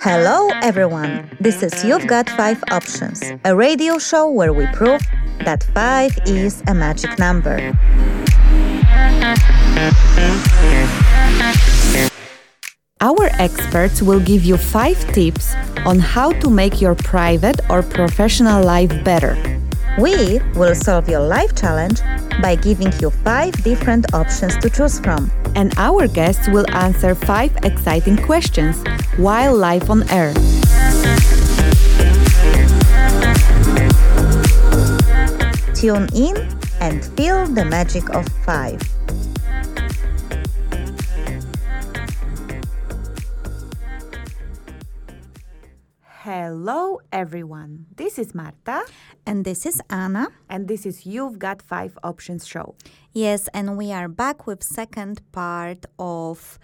Hello, everyone. This is You've Got Five Options, a radio show where we prove that five is a magic number. Our experts will give you five tips on how to make your private or professional life better. We will solve your life challenge by giving you five different options to choose from. And our guests will answer five exciting questions while live on air. Tune in and feel the magic of five. Hello, everyone. This is Marta. And this is Anna. And this is You've Got Five Options show. Yes, and we are back with second part of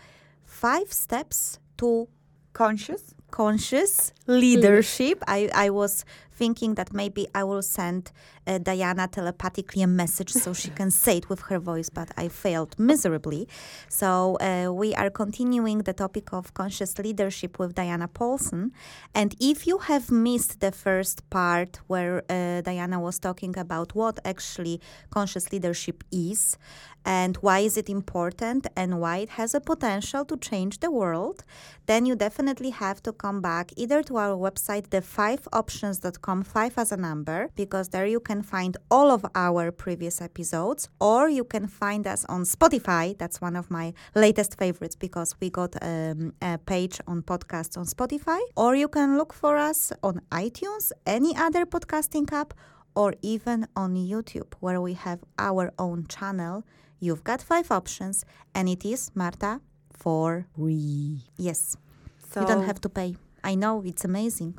five steps to conscious conscious leadership. I, I was thinking that maybe I will send uh, Diana telepathically a message so she can say it with her voice, but I failed miserably. So uh, we are continuing the topic of conscious leadership with Diana Paulson. And if you have missed the first part where uh, Diana was talking about what actually conscious leadership is and why is it important and why it has a potential to change the world, then you definitely have to come back either to our website, the5options.com, 5 as a number, because there you can find all of our previous episodes, or you can find us on Spotify. That's one of my latest favorites because we got um, a page on podcasts on Spotify, or you can look for us on iTunes, any other podcasting app, or even on YouTube, where we have our own channel. You've got five options, and it is Marta for free. Yes. So you don't have to pay. I know it's amazing.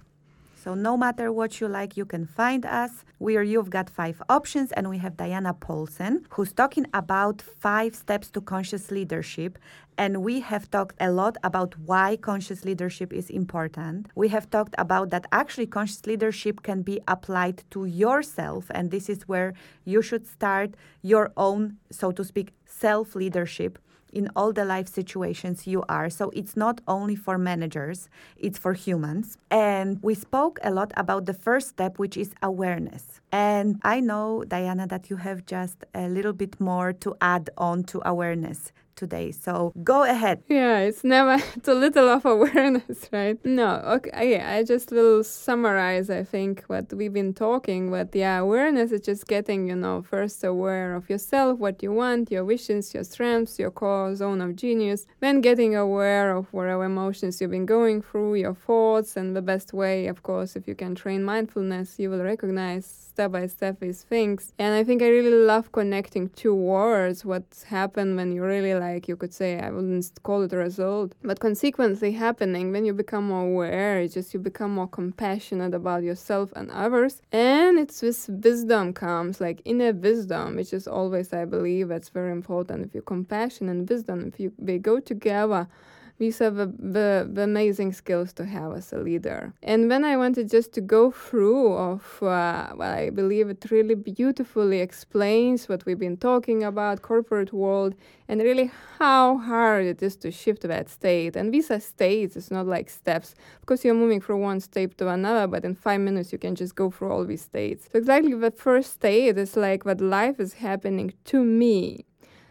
So no matter what you like, you can find us. We are You've Got Five Options, and we have Diana Paulsen, who's talking about five steps to conscious leadership. And we have talked a lot about why conscious leadership is important. We have talked about that actually conscious leadership can be applied to yourself, and this is where you should start your own, so to speak, self leadership in all the life situations you are. So it's not only for managers, it's for humans. And we spoke a lot about the first step, which is awareness. And I know, Diana, that you have just a little bit more to add on to awareness today. So go ahead. Yeah, it's never too little of awareness, right? No, okay, uh, yeah, I just will summarize, I think, what we've been talking. But yeah, awareness is just getting, you know, first aware of yourself, what you want, your wishes, your strengths, your core zone of genius. Then getting aware of whatever emotions you've been going through, your thoughts, and the best way, of course, if you can train mindfulness, you will recognize step by step these things. And I think I really love connecting two words. What's happened when you really like like you could say i wouldn't call it a result but consequently happening when you become more aware it's just you become more compassionate about yourself and others and it's this wisdom comes like inner wisdom which is always i believe that's very important if you compassion and wisdom if you they go together these are the, the, the, amazing skills to have as a leader. And when I wanted just to go through of uh, well, I believe it really beautifully explains what we've been talking about, corporate world, and really how hard it is to shift that state. And these are states, it's not like steps, because you're moving from one state to another, but in five minutes you can just go through all these states. So exactly the first state is like what life is happening to me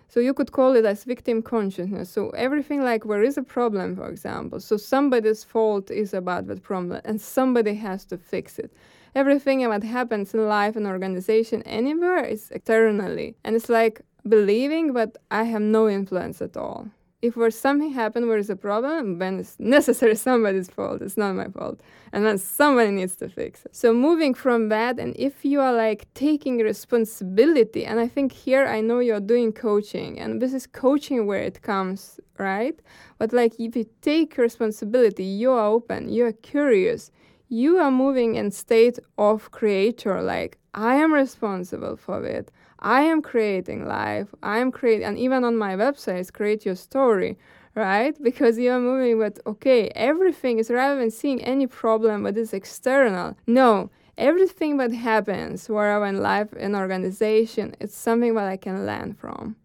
so you could call it as victim consciousness. So everything like where is a problem, for example. So somebody's fault is about that problem and somebody has to fix it. Everything that happens in life and organization anywhere is externally. And it's like believing that I have no influence at all if where something happened where is a problem, then it's necessarily somebody's fault. It's not my fault. And then somebody needs to fix it. So moving from that, and if you are like taking responsibility, and I think here I know you're doing coaching, and this is coaching where it comes, right? But like if you take responsibility, you are open, you are curious, you are moving in state of creator, like I am responsible for it. I am creating life. I am creating, and even on my website, create your story, right? Because you are moving with, okay, everything is rather than seeing any problem that is external. No, everything that happens wherever in life, in organization, it's something that I can learn from.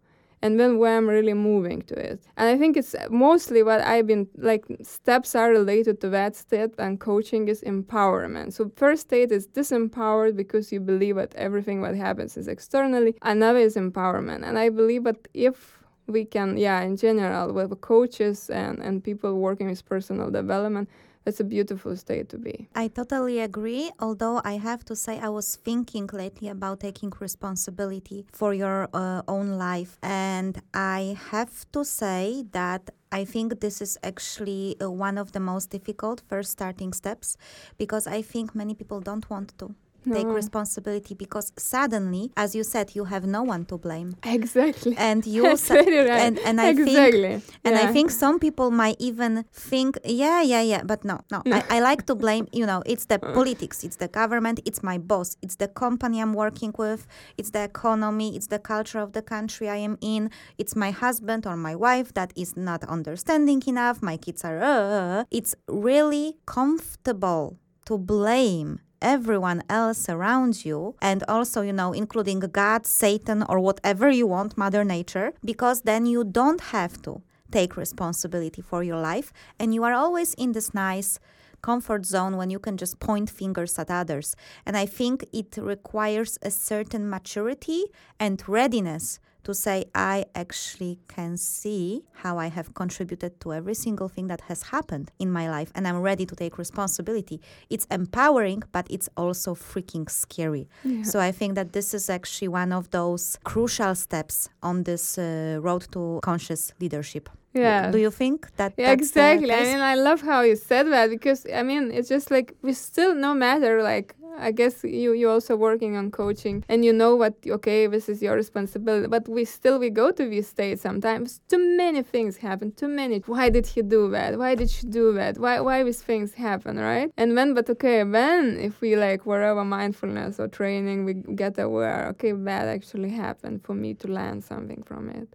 And then when I'm really moving to it. And I think it's mostly what I've been like steps are related to that state, and coaching is empowerment. So first state is disempowered because you believe that everything what happens is externally. Another is empowerment, and I believe that if we can, yeah, in general, with coaches and, and people working with personal development, it's a beautiful state to be. I totally agree. Although I have to say, I was thinking lately about taking responsibility for your uh, own life. And I have to say that I think this is actually uh, one of the most difficult first starting steps because I think many people don't want to take responsibility because suddenly, as you said, you have no one to blame. Exactly. And you sa- right. and, and I think exactly. and I think some people might even think, yeah, yeah, yeah, but no, no. No. I, I like to blame, you know, it's the uh. politics, it's the government, it's my boss, it's the company I'm working with, it's the economy, it's the culture of the country I am in, it's my husband or my wife that is not understanding enough, my kids are, uh, uh, uh. it's really comfortable to blame everyone else around you and also you know including god satan or whatever you want mother nature because then you don't have to take responsibility for your life and you are always in this nice comfort zone when you can just point fingers at others. And i think it requires a certain maturity and readiness to say, I actually can see how I have contributed to every single thing that has happened in my life, and I'm ready to take responsibility. It's empowering, but it's also freaking scary. So I think that this is actually one of those crucial steps on this uh, road to conscious leadership. Yeah. Do you think that? Yeah, exactly. I mean, I love how you said that because I mean, it's just like we still, no matter like. I guess you you also working on coaching and you know what okay this is your responsibility but we still we go to these states sometimes too many things happen too many why did he do that why did she do that why why these things happen right and then but okay then if we like wherever mindfulness or training we get aware okay that actually happened for me to learn something from it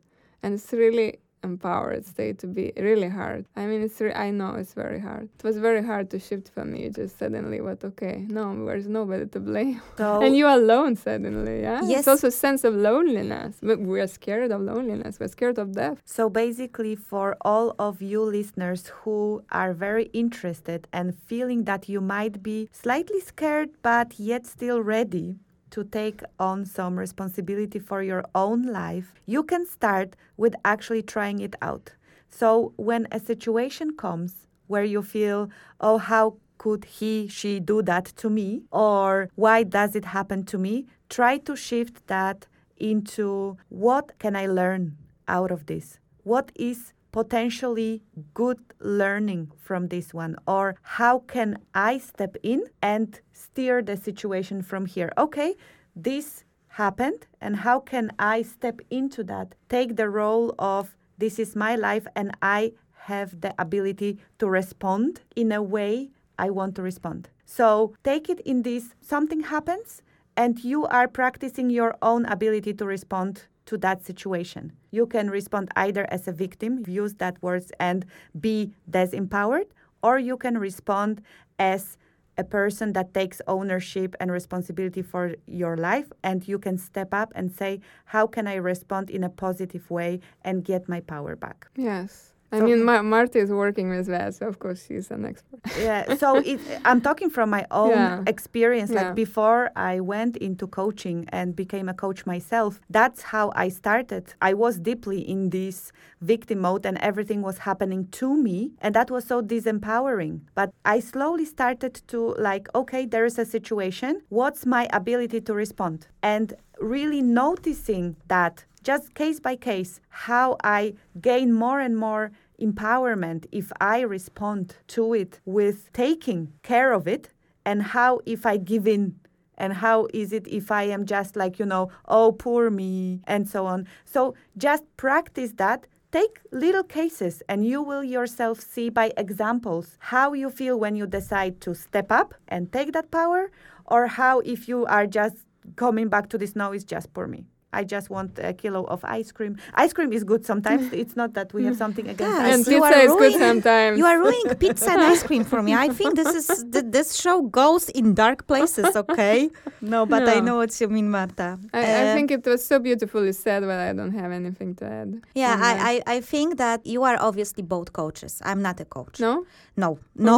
and it's really empowered state to be really hard. I mean, it's re- I know it's very hard. It was very hard to shift for me. Just suddenly, what? Okay, no, there's nobody to blame, So and you're alone suddenly. Yeah, Yes. It's also a sense of loneliness. We- We're scared of loneliness. We're scared of death. So basically, for all of you listeners who are very interested and feeling that you might be slightly scared but yet still ready to take on some responsibility for your own life, you can start with actually trying it out. So when a situation comes where you feel, oh, how could he, she do that to me? Or why does it happen to me? Try to shift that into what can I learn out of this? What is potentially good learning from this one? Or how can I step in and steer the situation from here? Okay, this happened, and how can I step into that? Take the role of this is my life, and I have the ability to respond in a way I want to respond. So take it in this something happens, and you are practicing your own ability to respond to that situation. You can respond either as a victim, use that words and be disempowered, or you can respond as a person that takes ownership and responsibility for your life and you can step up and say how can i respond in a positive way and get my power back Yes. I So- mean, Mar- Marta is working with that, so of course she's an expert. yeah so it, i'm talking from my own Yeah. experience Yeah. like before i went into coaching and became a coach myself that's how i started i was deeply in this victim mode and everything was happening to me and that was so disempowering but i slowly started to like okay there is a situation what's my ability to respond and really noticing that just case by case how i gain more and more empowerment if I respond to it with taking care of it, and how if I give in, and how is it if I am just like, you know, oh, poor me, and so on. So just practice that. Take little cases, and you will yourself see by examples how you feel when you decide to step up and take that power, or how if you are just coming back to this, no, is just for me. I just want a kilo of ice cream. Ice cream is good sometimes. it's not that we have something against Guys, ice and you cream. are pizza is good ruining- sometimes. You are ruining pizza and ice cream for me. I think this is th- this show goes in dark places. Okay. No, but I know what you mean, Marta. I, Uh, I think it was so beautifully said, but I don't have anything to add. Yeah. I, I, I think that you are obviously both coaches. I'm not a coach. No? No, no,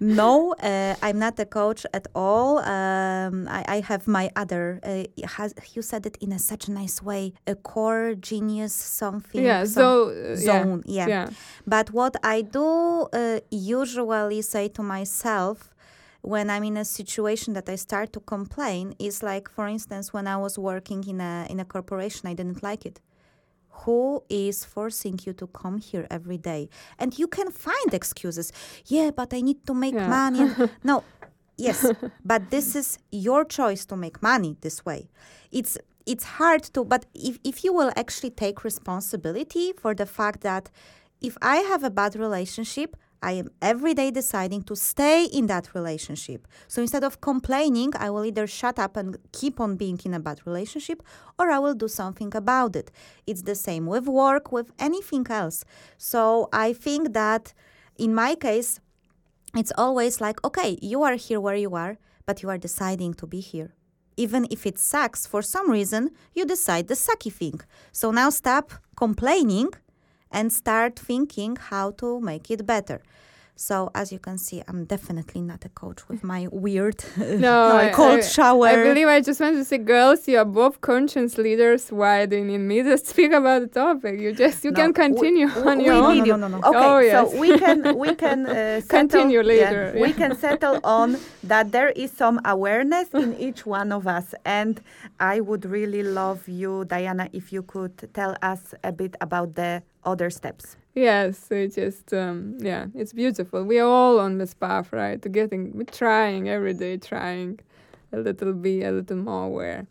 no. Uh, I'm not a coach at all. Um, I, I have my other. Uh, has, you said it in a, such a nice way. A core genius something. Yeah, some so. uh, yeah. zone. Yeah. Yeah. But what I do uh, usually say to myself when I'm in a situation that I start to complain is like, for instance, when I was working in a in a corporation, I didn't like it. Who is forcing you to come here every day? And you can find excuses. Yeah, but I need to make Yeah. money. no, yes, but this is your choice to make money this way. It's it's hard to, but if, if you will actually take responsibility for the fact that if I have a bad relationship, I am every day deciding to stay in that relationship. So instead of complaining, I will either shut up and keep on being in a bad relationship or I will do something about it. It's the same with work, with anything else. So I think that in my case, it's always like, okay, you are here where you are, but you are deciding to be here. Even if it sucks, for some reason, you decide the sucky thing. So now stop complaining and start thinking how to make it better. So as you can see, I'm definitely not a coach with my weird No, I- cold I- shower. I believe I just want to say, girls, you are both conscience leaders. Why do you need me to speak about the topic? You just you No, can continue we- on we your own. no, you. no, no, no. Okay, Oh, yes. so we can we can uh, settle, Continue yeah, later, we can settle on that there is some awareness in each one of us, and I would really love you, Diana, if you could tell us a bit about the other steps. Yes, it's just um, yeah, it's beautiful. We are all on this path, right? To getting, we're trying every day, trying a little be a little more aware.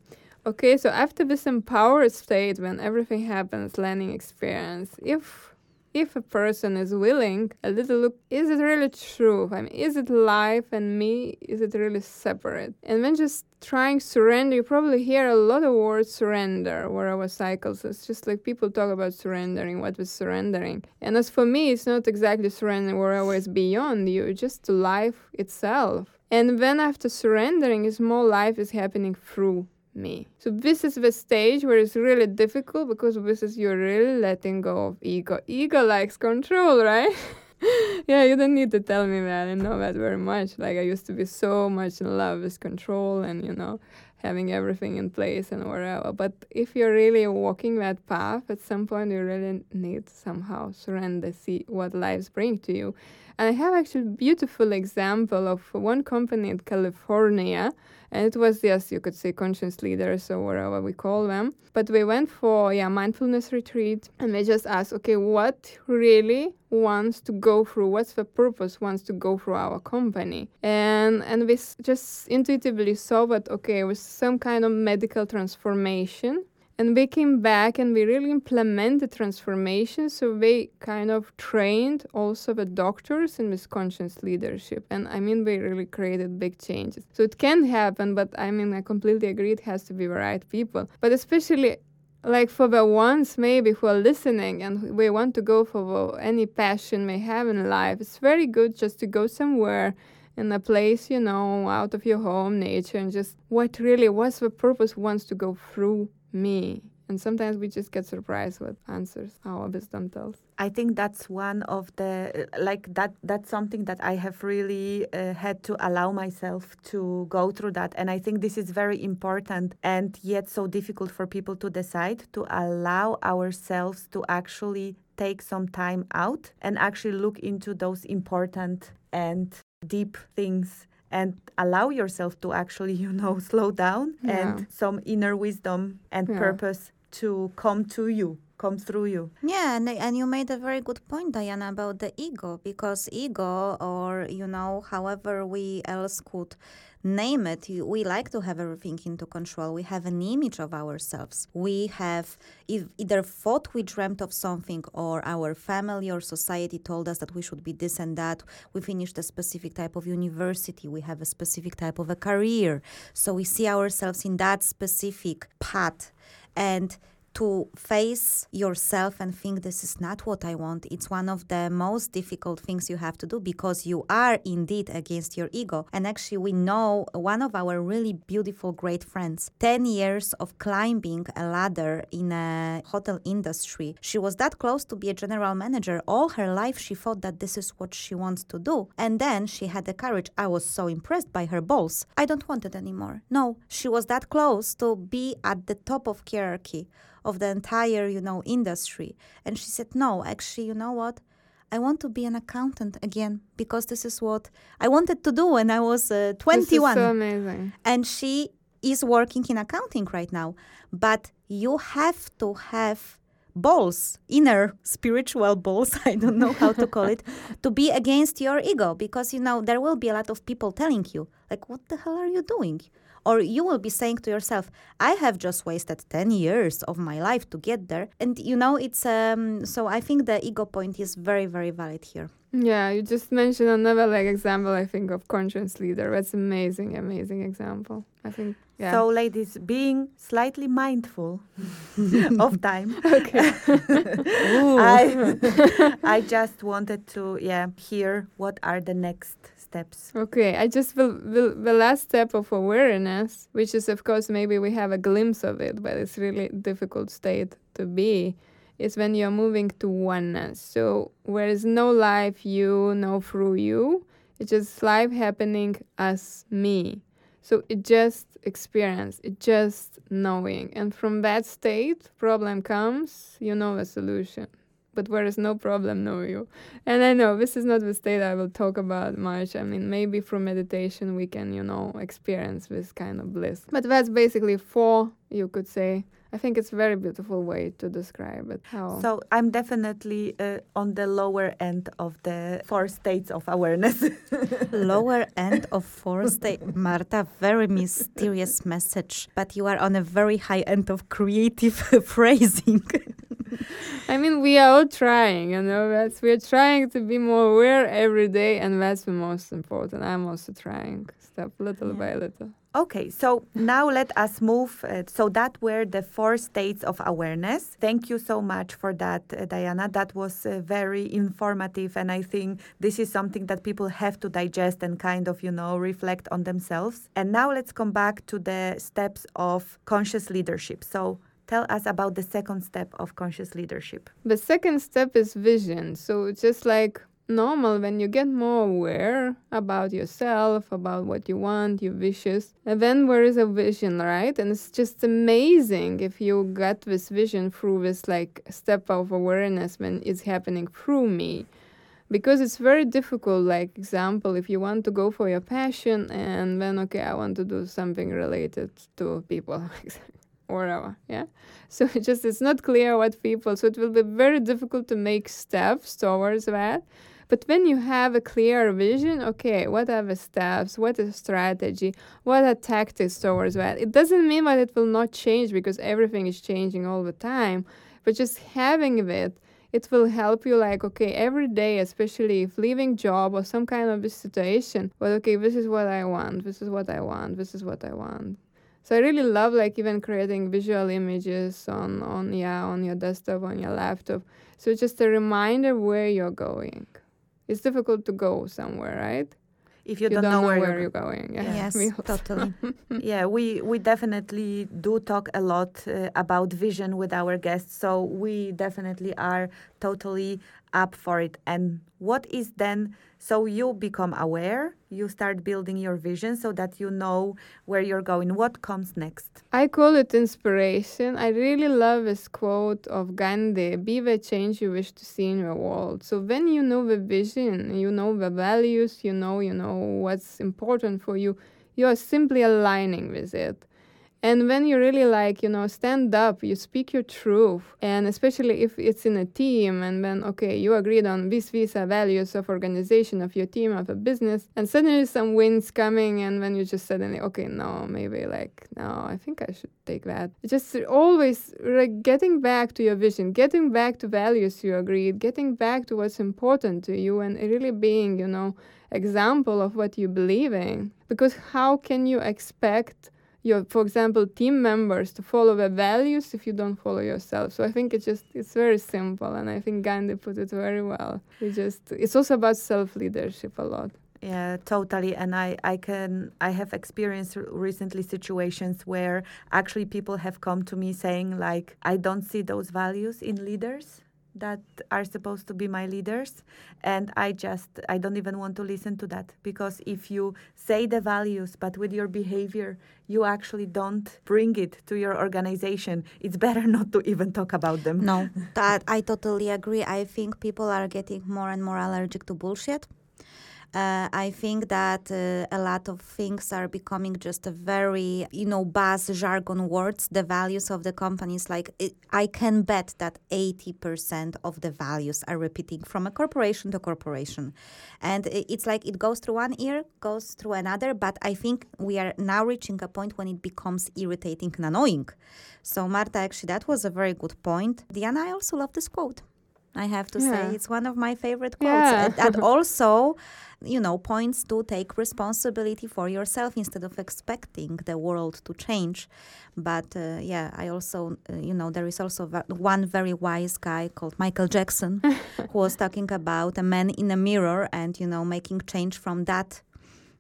Okay, so after this empowered state, when everything happens, learning experience, if if a person is willing, a little look, is it really true? I mean, is it life and me? Is it really separate? And when just trying surrender, you probably hear a lot of words surrender where our cycles. It's just like people talk about surrendering, what was surrendering. And as for me, it's not exactly surrendering I was beyond you, just life itself. And then after surrendering, is more life is happening through me. So this is the stage where it's really difficult because this is you're really letting go of ego. Ego likes control, right? yeah, you don't need to tell me that. I know that very much. Like I used to be so much in love with control and you know having everything in place and whatever. But if you're really walking that path, at some point you really need to somehow surrender, see what lives bring to you. And I have actually beautiful example of one company in California, and it was yes, you could say conscious leaders or whatever we call them. But we went for yeah mindfulness retreat, and we just asked, okay, what really wants to go through? What's the purpose wants to go through our company? And and we just intuitively saw that okay, it was some kind of medical transformation. And we came back and we really implemented transformation. So we kind of trained also the doctors in this conscious leadership. And I mean, we really created big changes. So it can happen, but I mean, I completely agree it has to be the right people. But especially like for the ones maybe who are listening and we want to go for any passion they have in life, it's very good just to go somewhere in a place, you know, out of your home, nature, and just what really, what's the purpose wants to go through me. And sometimes we just get surprised with answers our wisdom tells. I think that's one of the like that that's something that I have really uh, had to allow myself to go through that and I think this is very important and yet so difficult for people to decide to allow ourselves to actually take some time out and actually look into those important and deep things and allow yourself to actually you know slow down Yeah. and some inner wisdom and Yeah. purpose to come to you come through you. Yeah, and, and you made a very good point, Diana, about the ego, because ego, or, you know, however we else could name it, we like to have everything into control. We have an image of ourselves. We have either thought we dreamt of something, or our family or society told us that we should be this and that. We finished a specific type of university. We have a specific type of a career. So we see ourselves in that specific path. And to face yourself and think this is not what I want, it's one of the most difficult things you have to do because you are indeed against your ego. And actually, we know one of our really beautiful, great friends, 10 years of climbing a ladder in a hotel industry. She was that close to be a general manager. All her life, she thought that this is what she wants to do. And then she had the courage. I was so impressed by her balls. I don't want it anymore. No, she was that close to be at the top of hierarchy of the entire, you know, industry. And she said, no, actually, you know what? I want to be an accountant again because this is what I wanted to do when I was uh, 21. This is so amazing. And she is working in accounting right now. But you have to have balls, inner spiritual balls, I don't know how to call it, to be against your ego because you know there will be a lot of people telling you like what the hell are you doing? Or you will be saying to yourself, I have just wasted 10 years of my life to get there. And you know, it's um, so I think the ego point is very, very valid here. Yeah, you just mentioned another like example, I think, of conscience leader. That's amazing, amazing example. I think yeah. So, ladies, being slightly mindful of time. Okay. I, I just wanted to, yeah, hear what are the next steps. Okay, I just will, will the last step of awareness, which is of course maybe we have a glimpse of it, but it's really difficult state to be, is when you're moving to oneness. So where is no life you, no through you. It's just life happening as me. So it just experience, it just knowing. And from that state, problem comes, you know a solution but where is no problem, no you. And I know this is not the state I will talk about much. I mean, maybe through meditation we can, you know, experience this kind of bliss. But that's basically four, you could say. I think it's a very beautiful way to describe it. How so I'm definitely uh, on the lower end of the four states of awareness. lower end of four states. Marta, very mysterious message, but you are on a very high end of creative phrasing. I mean, we are all trying, you know, that's we're trying to be more aware every day, and that's the most important. I'm also trying, step little yeah. by little. Okay, so now let us move. Uh, so that were the four states of awareness. Thank you so much for that, uh, Diana. That was uh, very informative, and I think this is something that people have to digest and kind of, you know, reflect on themselves. And now let's come back to the steps of conscious leadership. So Tell us about the second step of conscious leadership. The second step is vision. So, just like normal, when you get more aware about yourself, about what you want, your wishes, and then there is a vision, right? And it's just amazing if you get this vision through this like step of awareness when it's happening through me because it's very difficult like example if you want to go for your passion and then okay i want to do something related to people whatever yeah? So it just it's not clear what people so it will be very difficult to make steps towards that. But when you have a clear vision okay what are the steps? What is strategy? What are tactics towards that? It doesn't mean that it will not change because everything is changing all the time but just having it it will help you like okay every day especially if leaving job or some kind of a situation but okay this is what i want this is what i want this is what i want so I really love like even creating visual images on on yeah on your desktop on your laptop. So it's just a reminder where you're going. It's difficult to go somewhere, right? If you, you don't, don't, know, know where, where you're, going. Yeah. Yes, totally. yeah, we we definitely do talk a lot uh, about vision with our guests. So we definitely are totally up for it. And what is then so you become aware, you start building your vision so that you know where you're going. What comes next? I call it inspiration. I really love this quote of Gandhi be the change you wish to see in the world. So when you know the vision, you know the values, you know, you know what's important for you, you are simply aligning with it. And when you really like, you know, stand up, you speak your truth, and especially if it's in a team, and when, okay, you agreed on these, visa values of organization, of your team, of a business, and suddenly some winds coming, and when you just suddenly, okay, no, maybe like, no, I think I should take that. Just always like getting back to your vision, getting back to values you agreed, getting back to what's important to you, and really being, you know, example of what you believe in. Because how can you expect your for example team members to follow the values if you don't follow yourself. So i think it's just it's very simple and i think gandhi put it very well. We just it's also about self leadership a lot. Yeah totally and i i can i have experienced recently situations where actually people have come to me saying like i don't see those values in leaders that are supposed to be my leaders and i just i don't even want to listen to that. Because if you say the values but with your behavior you actually don't bring it to your organization it's better not to even talk about them. No that i totally agree. I think people are getting more and more allergic to bullshit uh, I think that uh, a lot of things are becoming just a very, you know, buzz jargon words. The values of the companies, like it, I can bet that 80% of the values are repeating from a corporation to corporation. And it's like it goes through one ear, goes through another. But I think we are now reaching a point when it becomes irritating and annoying. So, Marta, actually, that was a very good point. Diana, I also love this quote. I have to yeah. say, it's one of my favorite quotes. Yeah. and, and also, you know, points to take responsibility for yourself instead of expecting the world to change. But uh, yeah, I also, uh, you know, there is also one very wise guy called Michael Jackson who was talking about a man in a mirror and, you know, making change from that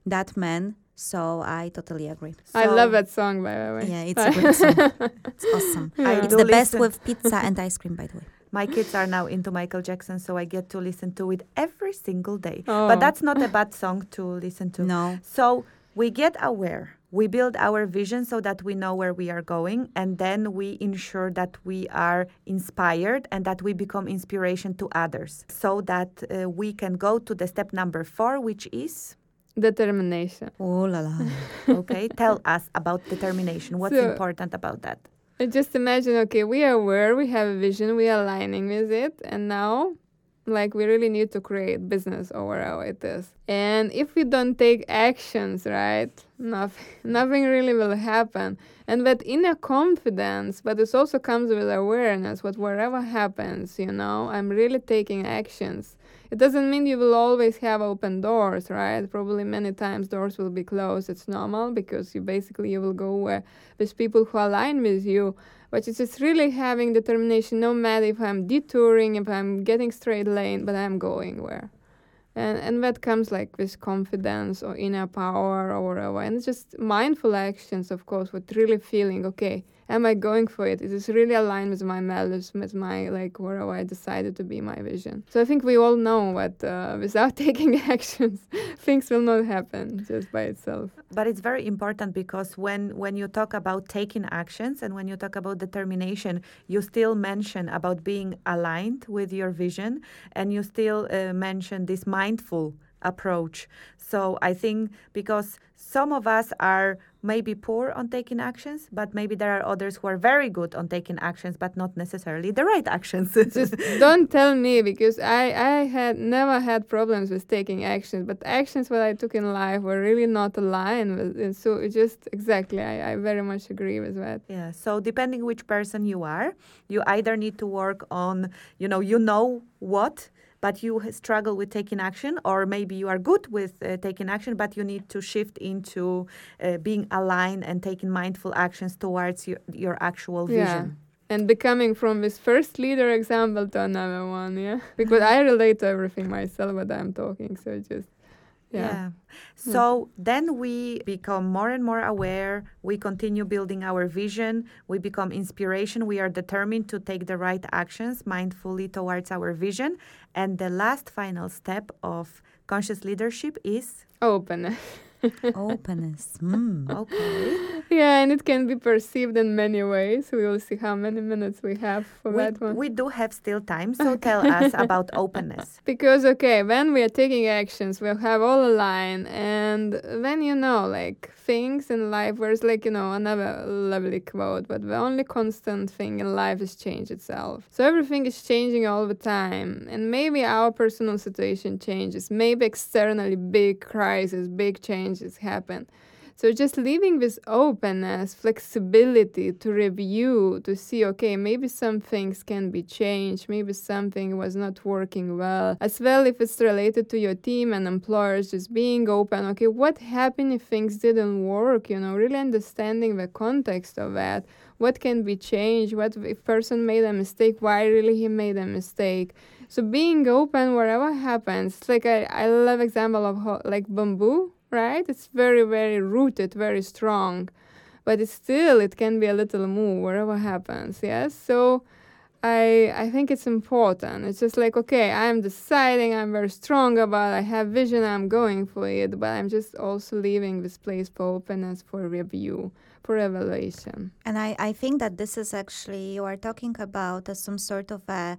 that man so I totally agree. So I love that song, by the way. Yeah, it's a great song. It's awesome. Yeah. It's the best with pizza and ice cream, by the way. My kids are now into Michael Jackson, so I get to listen to it every single day. Oh. But that's not a bad song to listen to. No. So we get aware. We build our vision so that we know where we are going, and then we ensure that we are inspired and that we become inspiration to others so that uh, we can go to the step number four, which is determination. Oh la la. okay, tell us about determination. What's so, important about that? Just imagine okay we are aware we have a vision we are aligning with it and now like we really need to create business overall it is and if we don't take actions right nothing nothing really will happen. And that inner confidence but this also comes with awareness what whatever happens you know i'm really taking actions it doesn't mean you will always have open doors, right? Probably many times doors will be closed. It's normal because you basically you will go where with people who align with you. But it's just really having determination, no matter if I'm detouring, if I'm getting straight lane, but I'm going where. And and that comes like with confidence or inner power or whatever. And it's just mindful actions, of course, with really feeling, okay, am I going for it? Is this really aligned with my values, with my like where I decided to be my vision? So I think we all know that uh, without taking actions, things will not happen just by itself. But it's very important because when when you talk about taking actions and when you talk about determination, you still mention about being aligned with your vision, and you still uh, mention this mindful approach. So I think because some of us are maybe poor on taking actions, but maybe there are others who are very good on taking actions, but not necessarily the right actions. Just don't tell me because I, I had never had problems with taking actions, but actions that I took in life were really not aligned with it. So it just exactly, I, I very much agree with that. Yeah. So depending which person you are, you either need to work on, you know, you know what but you struggle with taking action, or maybe you are good with uh, taking action, but you need to shift into uh, being aligned and taking mindful actions towards your, your actual vision. Yeah. And becoming from this first leader example to another one, yeah. Because I relate to everything myself what I'm talking, so just yeah. yeah. Hmm. So then we become more and more aware. We continue building our vision. We become inspiration. We are determined to take the right actions mindfully towards our vision. And the last final step of conscious leadership is openness. Openness. Mm. Okay. Yeah, and it can be perceived in many ways. We will see how many minutes we have for we, that one. we do have still time, so tell us about openness. Because okay, when we are taking actions, we'll have all aligned, and when you know, like things in life, where's like you know another lovely quote, but the only constant thing in life is change itself. So everything is changing all the time, and maybe our personal situation changes. Maybe externally, big crisis, big changes happen. So just leaving this openness, flexibility to review, to see, okay, maybe some things can be changed, maybe something was not working well. As well, if it's related to your team and employers, just being open, okay, what happened if things didn't work? You know, really understanding the context of that. What can be changed? What if person made a mistake? Why really he made a mistake? So being open wherever happens. Like I, I love example of how, like bamboo right? It's very, very rooted, very strong, but it's still it can be a little move wherever happens. Yes, so I I think it's important. It's just like okay, I'm deciding, I'm very strong about, I have vision, I'm going for it, but I'm just also leaving this place for openness, for review, for evaluation. And I, I think that this is actually you are talking about uh, some sort of a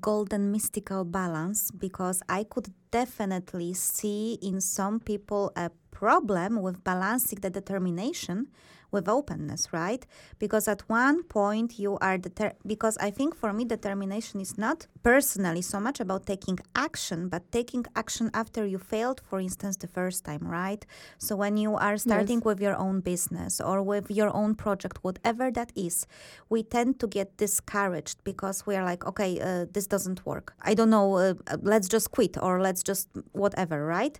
golden mystical balance because I could definitely see in some people a problem with balancing the determination with openness, right? Because at one point you are deter because I think for me determination is not personally so much about taking action, but taking action after you failed, for instance, the first time, right? So when you are starting Yes. with your own business or with your own project, whatever that is, we tend to get discouraged because we are like, okay, uh, this doesn't work. I don't know, uh, uh, let's just quit or let's just whatever, right?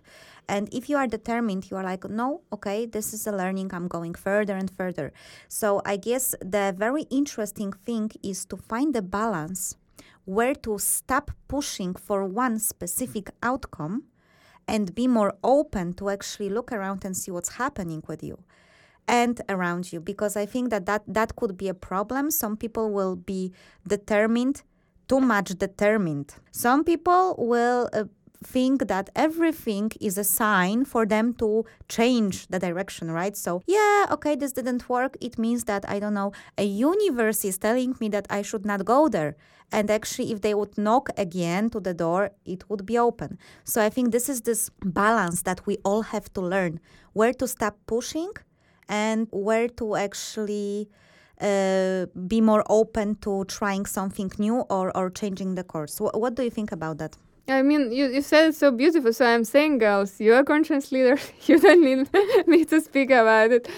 And if you are determined, you are like, no, okay, this is a learning, I'm going further and further. So I guess the very interesting thing is to find the balance where to stop pushing for one specific outcome and be more open to actually look around and see what's happening with you and around you. Because i think that that, that could be a problem. Some people will be determined too much determined. Some people will uh, think that everything is a sign for them to change the direction right? So yeah okay this didn't work. It means that i don't know a universe is telling me that i should not go there. And actually if they would knock again to the door it would be open. So i think this is this balance that we all have to learn. Where to stop pushing and where to actually uh, be more open to trying something new or, or changing the course. Wh- what do you think about that? I mean, you, you said it so beautiful. So I'm saying, girls, you're conscience leaders. You don't need me to speak about it.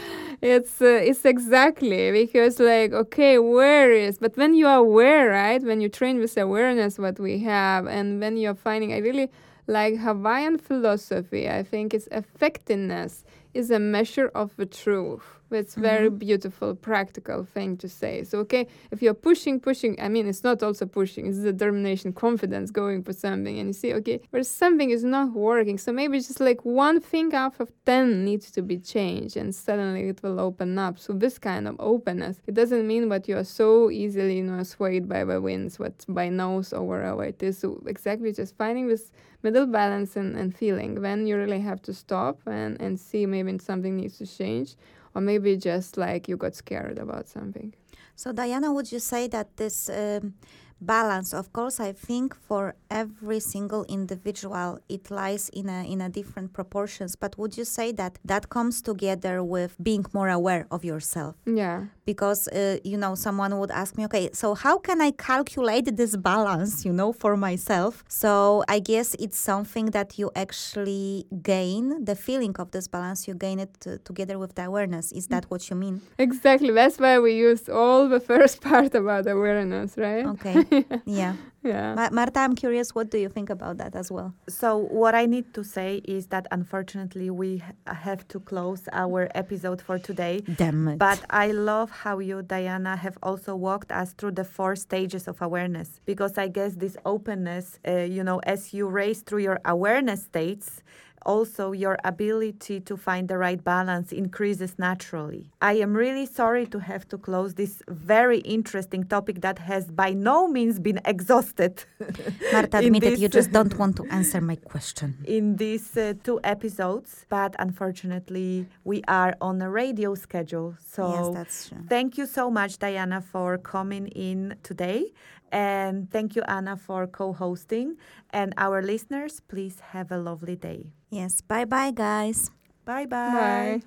It's uh, it's exactly because like okay, where is? But when you are aware, right? When you train with awareness, what we have, and when you're finding, I really like Hawaiian philosophy. I think its effectiveness is a measure of the truth. It's very mm-hmm. beautiful, practical thing to say. So, okay, if you're pushing, pushing, I mean, it's not also pushing, it's the determination, confidence going for something, and you see, okay, where something is not working. So maybe just like one thing out of 10 needs to be changed, and suddenly it will open up. So, this kind of openness, it doesn't mean that you are so easily, you know, swayed by the winds, what by nose or wherever it is. So, exactly just finding this middle balance and, and feeling. When you really have to stop and, and see maybe something needs to change or maybe just like you got scared about something. So, Diana, would you say that this um, balance, of course, I think for every single individual, it lies in a in a different proportions. But would you say that that comes together with being more aware of yourself? yeah. Because uh, you know someone would ask me okay so how can i calculate this balance you know for myself? So i guess it's something that you actually gain the feeling of this balance you gain it uh, together with the awareness. Is that what you mean? Exactly. That's why we used all the first part about awareness right? Okay yeah. Yeah. Ma- marta i'm curious what do you think about that as well? So, what I need to say is that unfortunately, we have to close our episode for today. damn it. But I love how you, Diana, have also walked us through the four stages of awareness. Because I guess this openness, uh, you know, as you race through your awareness states, also your ability to find the right balance increases naturally. I am really sorry to have to close this very interesting topic that has by no means been exhausted. Marta admitted you just don't want to answer my question. In these uh, two episodes, but unfortunately, we are on a radio schedule. So yes, that's true. thank you so much, Diana, for coming in today. And thank you, Anna, for co hosting. And our listeners, please have a lovely day. Yes, bye bye, guys. Bye bye.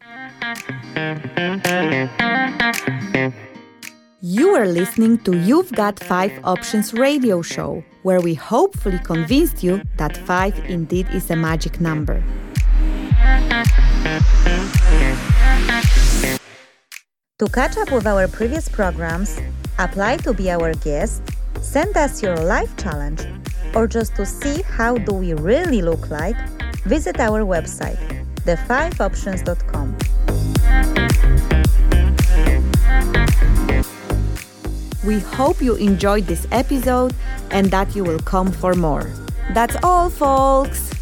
Bye. You are listening to You've Got Five Options radio show, where we hopefully convinced you that five indeed is a magic number. To catch up with our previous programs, apply to be our guest, send us your life challenge, or just to see how do we really look like, visit our website, the5options.com. We hope you enjoyed this episode and that you will come for more. That's all, folks!